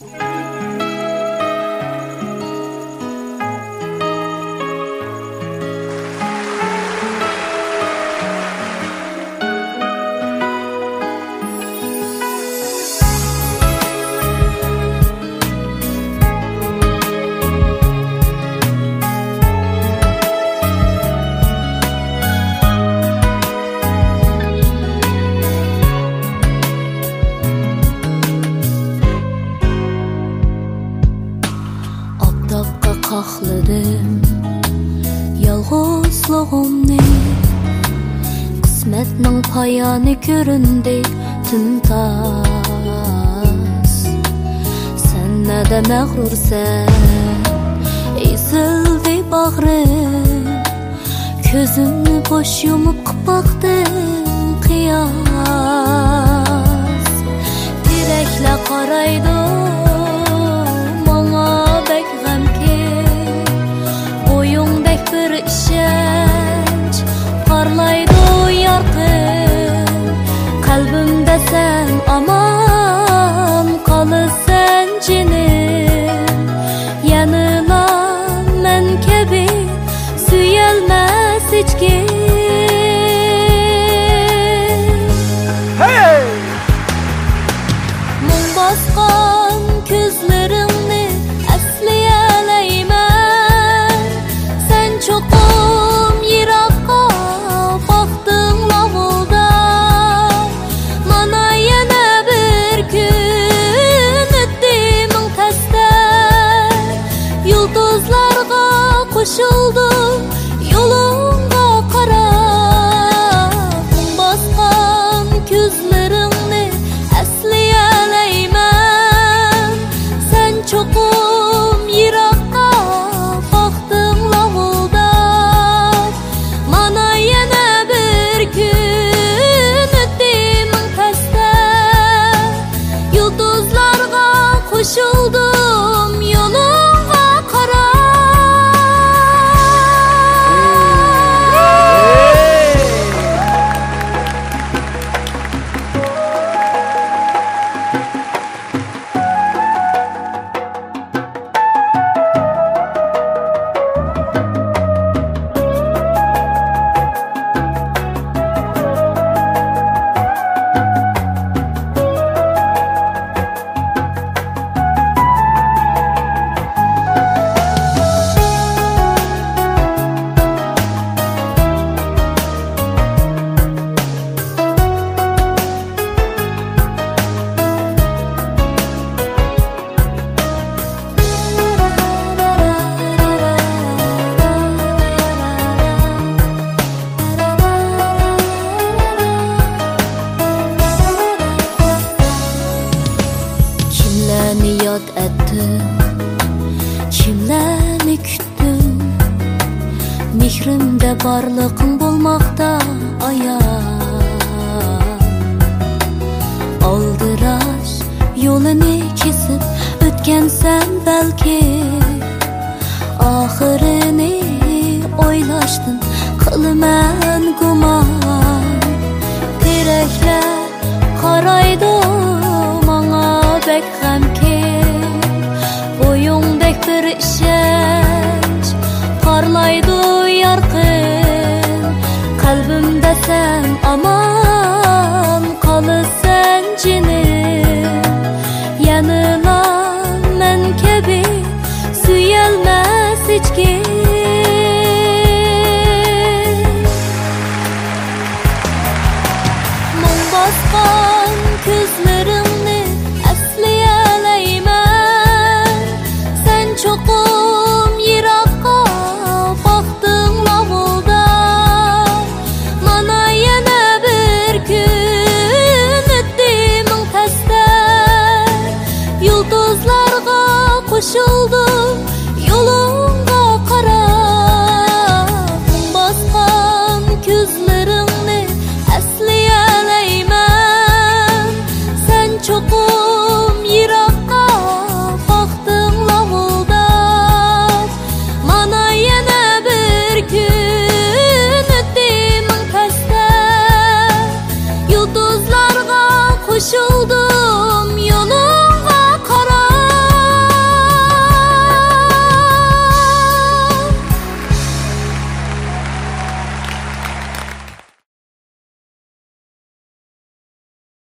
Música yoğumni qismatning poyoni ko'rindi tintas sanada mag'rursan ezildi bag'rim ko'zimni bo'sh yumib qilib boqdim qiyos teraklar qoraydi Moscow. yod etdim kimlarni kutdim mehrimda borliqim bo'lmoqda oyoq oldirash yo'lini kesib o'tgansan balki oxirini o'ylashdim qilaman gumon sang omong çok ol.